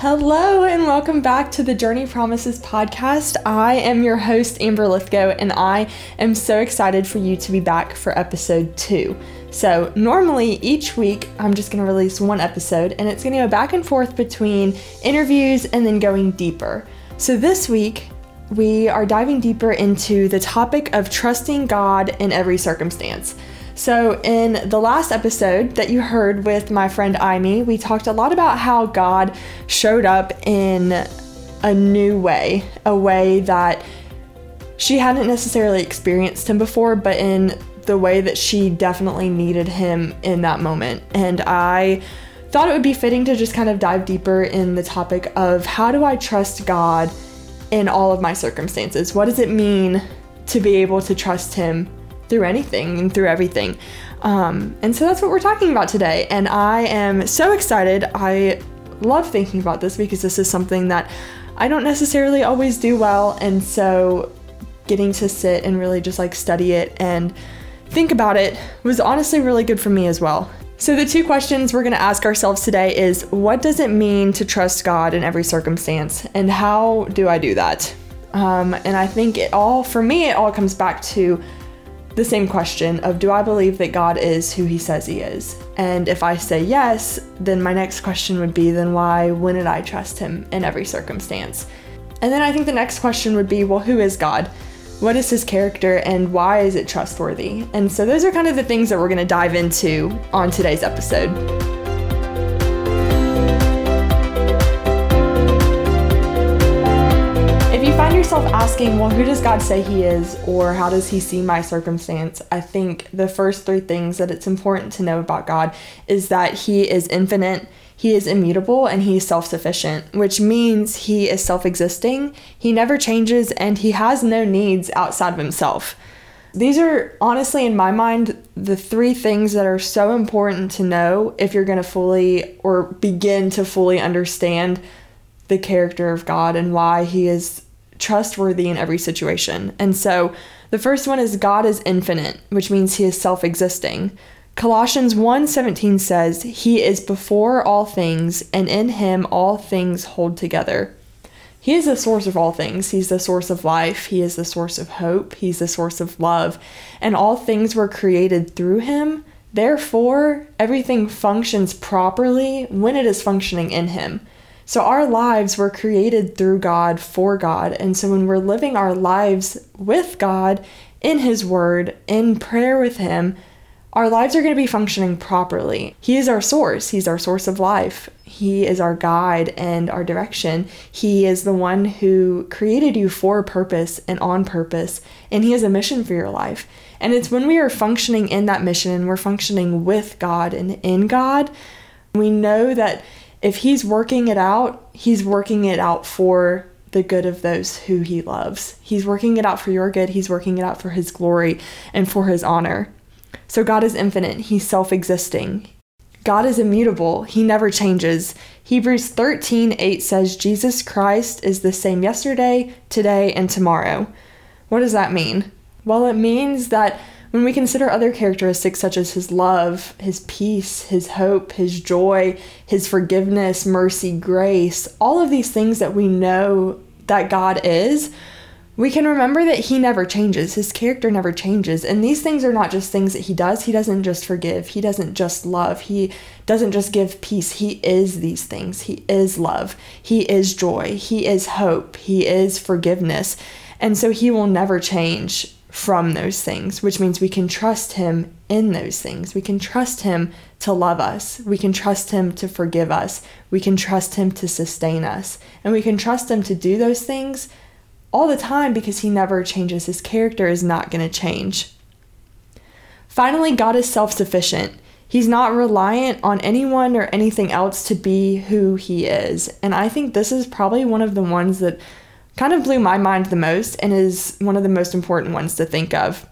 Hello, and welcome back to the Journey Promises podcast. I am your host, Amber Lythgoe, and I am so excited for you to be back for episode two. So, normally each week I'm just going to release one episode, and it's going to go back and forth between interviews and then going deeper. So, this week we are diving deeper into the topic of trusting God in every circumstance. So, in the last episode that you heard with my friend Amy, we talked a lot about how God showed up in a new way, a way that she hadn't necessarily experienced him before, but in the way that she definitely needed him in that moment. And I thought it would be fitting to just kind of dive deeper in the topic of how do I trust God in all of my circumstances? What does it mean to be able to trust Him through anything and through everything. Um, and so that's what we're talking about today. And I am so excited. I love thinking about this because this is something that I don't necessarily always do well. And so getting to sit and really just like study it and think about it was honestly really good for me as well. So, the two questions we're going to ask ourselves today is what does it mean to trust God in every circumstance? And how do I do that? Um, and I think it all, for me, it all comes back to the same question of do I believe that God is who he says he is? And if I say yes, then my next question would be then why wouldn't I trust him in every circumstance? And then I think the next question would be well, who is God? What is his character and why is it trustworthy? And so those are kind of the things that we're going to dive into on today's episode. Asking, well, who does God say He is, or how does He see my circumstance? I think the first three things that it's important to know about God is that He is infinite, He is immutable, and He is self sufficient, which means He is self existing, He never changes, and He has no needs outside of Himself. These are honestly, in my mind, the three things that are so important to know if you're going to fully or begin to fully understand the character of God and why He is trustworthy in every situation. And so the first one is God is infinite, which means he is self-existing. Colossians 1:17 says, "He is before all things, and in him all things hold together." He is the source of all things. He's the source of life. He is the source of hope. He's the source of love. And all things were created through him. Therefore, everything functions properly when it is functioning in him. So our lives were created through God for God. And so when we're living our lives with God in His Word, in prayer with Him, our lives are going to be functioning properly. He is our source. He's our source of life. He is our guide and our direction. He is the one who created you for purpose and on purpose, and He has a mission for your life. And it's when we are functioning in that mission and we're functioning with God and in God, we know that if he's working it out, he's working it out for the good of those who he loves. He's working it out for your good, he's working it out for his glory and for his honor. So God is infinite, he's self existing. God is immutable, he never changes. Hebrews 13 8 says, Jesus Christ is the same yesterday, today, and tomorrow. What does that mean? Well, it means that when we consider other characteristics such as his love, his peace, his hope, his joy, his forgiveness, mercy, grace, all of these things that we know that God is, we can remember that he never changes. His character never changes. And these things are not just things that he does. He doesn't just forgive. He doesn't just love. He doesn't just give peace. He is these things. He is love. He is joy. He is hope. He is forgiveness. And so he will never change from those things, which means we can trust Him in those things. We can trust Him to love us. We can trust Him to forgive us. We can trust Him to sustain us. And we can trust Him to do those things all the time because He never changes. His character is not going to change. Finally, God is self sufficient. He's not reliant on anyone or anything else to be who He is. And I think this is probably one of the ones that kind of blew my mind the most and is one of the most important ones to think of.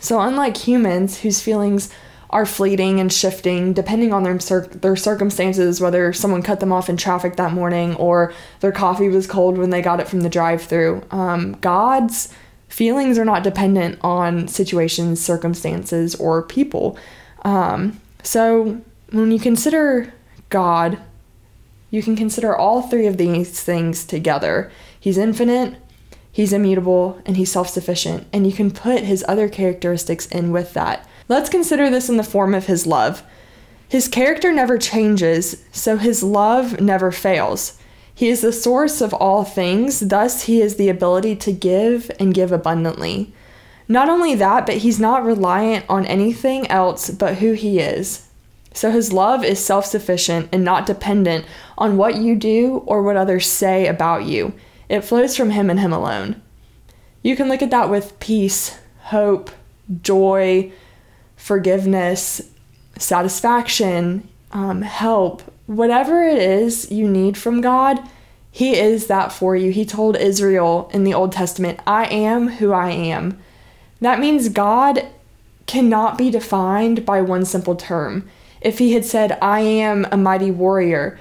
So, unlike humans whose feelings are fleeting and shifting depending on their cir- their circumstances, whether someone cut them off in traffic that morning or their coffee was cold when they got it from the drive-through, um, God's feelings are not dependent on situations, circumstances, or people. Um, so, when you consider God You can consider all three of these things together. He's infinite, he's immutable, and he's self sufficient. And you can put his other characteristics in with that. Let's consider this in the form of his love. His character never changes, so his love never fails. He is the source of all things, thus, he has the ability to give and give abundantly. Not only that, but he's not reliant on anything else but who he is. So his love is self sufficient and not dependent on what you do or what others say about you. It flows from him and him alone. You can look at that with peace, hope, joy, forgiveness, satisfaction, um, help, whatever it is you need from God, He is that for you. He told Israel in the Old Testament, I am who I am. That means God cannot be defined by one simple term. If He had said, I am a mighty warrior,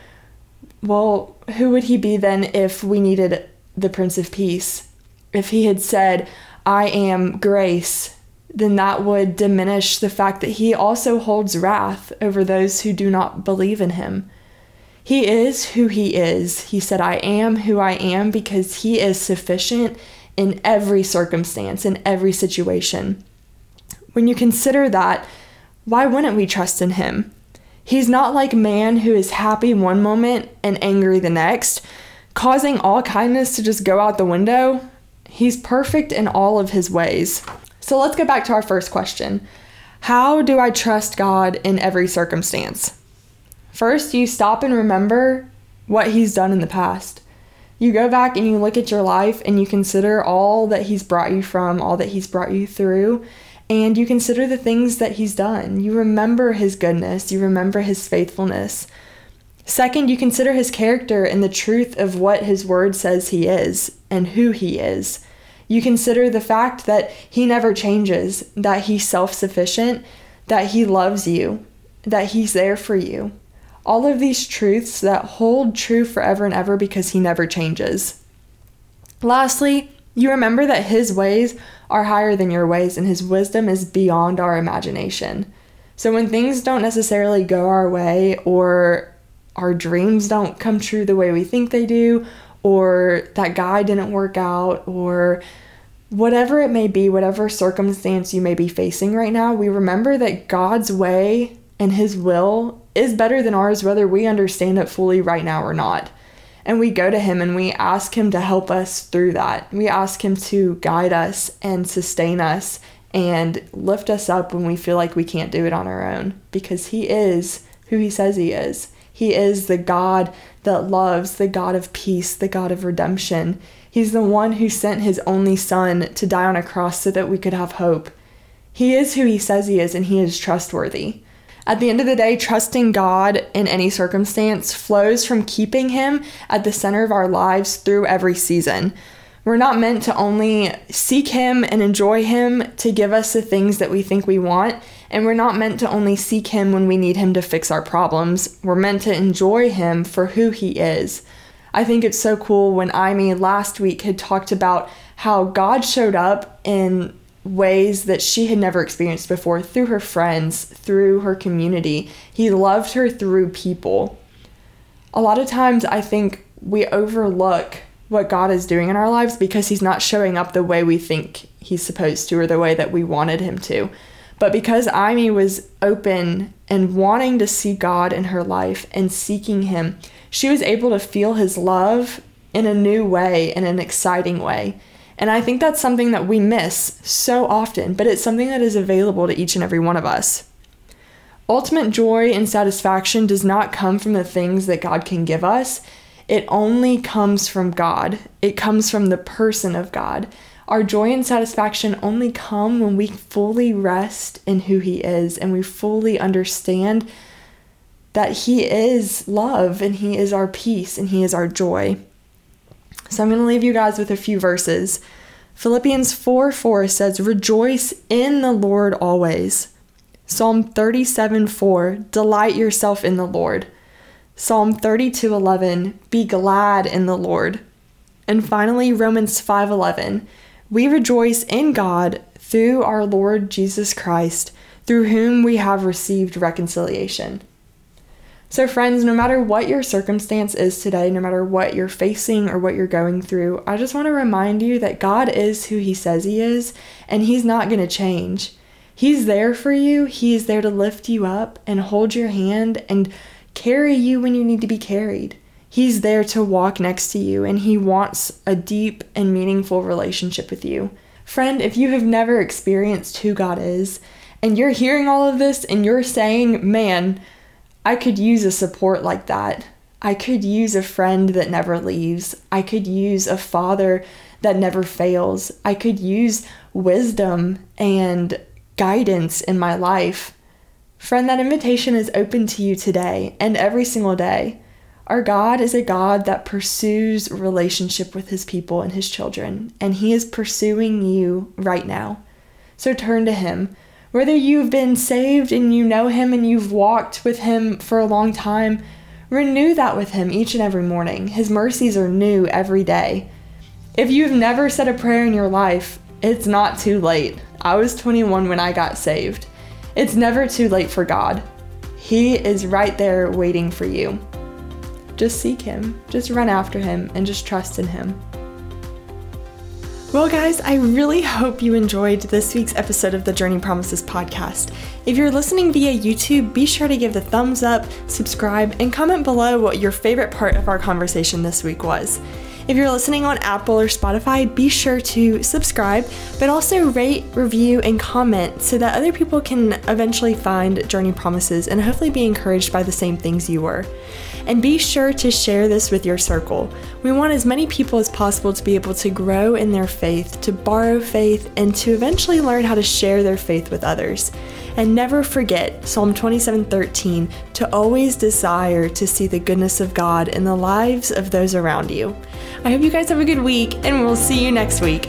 well, who would He be then if we needed the Prince of Peace? If He had said, I am grace, then that would diminish the fact that he also holds wrath over those who do not believe in him. He is who he is. He said, I am who I am because he is sufficient in every circumstance, in every situation. When you consider that, why wouldn't we trust in him? He's not like man who is happy one moment and angry the next, causing all kindness to just go out the window. He's perfect in all of his ways. So let's go back to our first question How do I trust God in every circumstance? First, you stop and remember what He's done in the past. You go back and you look at your life and you consider all that He's brought you from, all that He's brought you through, and you consider the things that He's done. You remember His goodness, you remember His faithfulness. Second, you consider His character and the truth of what His word says He is and who He is. You consider the fact that He never changes, that He's self sufficient, that He loves you, that He's there for you. All of these truths that hold true forever and ever because He never changes. Lastly, you remember that His ways are higher than your ways and His wisdom is beyond our imagination. So when things don't necessarily go our way or our dreams don't come true the way we think they do, or that guy didn't work out, or whatever it may be, whatever circumstance you may be facing right now, we remember that God's way and His will is better than ours, whether we understand it fully right now or not. And we go to Him and we ask Him to help us through that. We ask Him to guide us and sustain us and lift us up when we feel like we can't do it on our own because He is who He says He is. He is the God that loves, the God of peace, the God of redemption. He's the one who sent his only son to die on a cross so that we could have hope. He is who he says he is, and he is trustworthy. At the end of the day, trusting God in any circumstance flows from keeping him at the center of our lives through every season. We're not meant to only seek him and enjoy him to give us the things that we think we want, and we're not meant to only seek him when we need him to fix our problems. We're meant to enjoy him for who he is. I think it's so cool when Amy last week had talked about how God showed up in ways that she had never experienced before through her friends, through her community. He loved her through people. A lot of times I think we overlook what God is doing in our lives because he's not showing up the way we think he's supposed to or the way that we wanted him to. But because Amy was open and wanting to see God in her life and seeking him, she was able to feel his love in a new way, in an exciting way. And I think that's something that we miss so often, but it's something that is available to each and every one of us. Ultimate joy and satisfaction does not come from the things that God can give us. It only comes from God. It comes from the person of God. Our joy and satisfaction only come when we fully rest in who He is and we fully understand that He is love and He is our peace and He is our joy. So I'm going to leave you guys with a few verses. Philippians 4 4 says, Rejoice in the Lord always. Psalm 37 4, Delight yourself in the Lord. Psalm 32 11, Be glad in the Lord. And finally, Romans 5 11, We rejoice in God through our Lord Jesus Christ, through whom we have received reconciliation. So, friends, no matter what your circumstance is today, no matter what you're facing or what you're going through, I just want to remind you that God is who He says He is, and He's not going to change. He's there for you, He is there to lift you up and hold your hand and carry you when you need to be carried. He's there to walk next to you, and He wants a deep and meaningful relationship with you. Friend, if you have never experienced who God is, and you're hearing all of this and you're saying, man, I could use a support like that. I could use a friend that never leaves. I could use a father that never fails. I could use wisdom and guidance in my life. Friend, that invitation is open to you today and every single day. Our God is a God that pursues relationship with his people and his children, and he is pursuing you right now. So turn to him. Whether you've been saved and you know Him and you've walked with Him for a long time, renew that with Him each and every morning. His mercies are new every day. If you've never said a prayer in your life, it's not too late. I was 21 when I got saved. It's never too late for God. He is right there waiting for you. Just seek Him, just run after Him, and just trust in Him. Well, guys, I really hope you enjoyed this week's episode of the Journey Promises podcast. If you're listening via YouTube, be sure to give the thumbs up, subscribe, and comment below what your favorite part of our conversation this week was. If you're listening on Apple or Spotify, be sure to subscribe, but also rate, review, and comment so that other people can eventually find Journey Promises and hopefully be encouraged by the same things you were. And be sure to share this with your circle. We want as many people as possible to be able to grow in their faith, to borrow faith, and to eventually learn how to share their faith with others. And never forget Psalm 27:13 to always desire to see the goodness of God in the lives of those around you. I hope you guys have a good week, and we'll see you next week.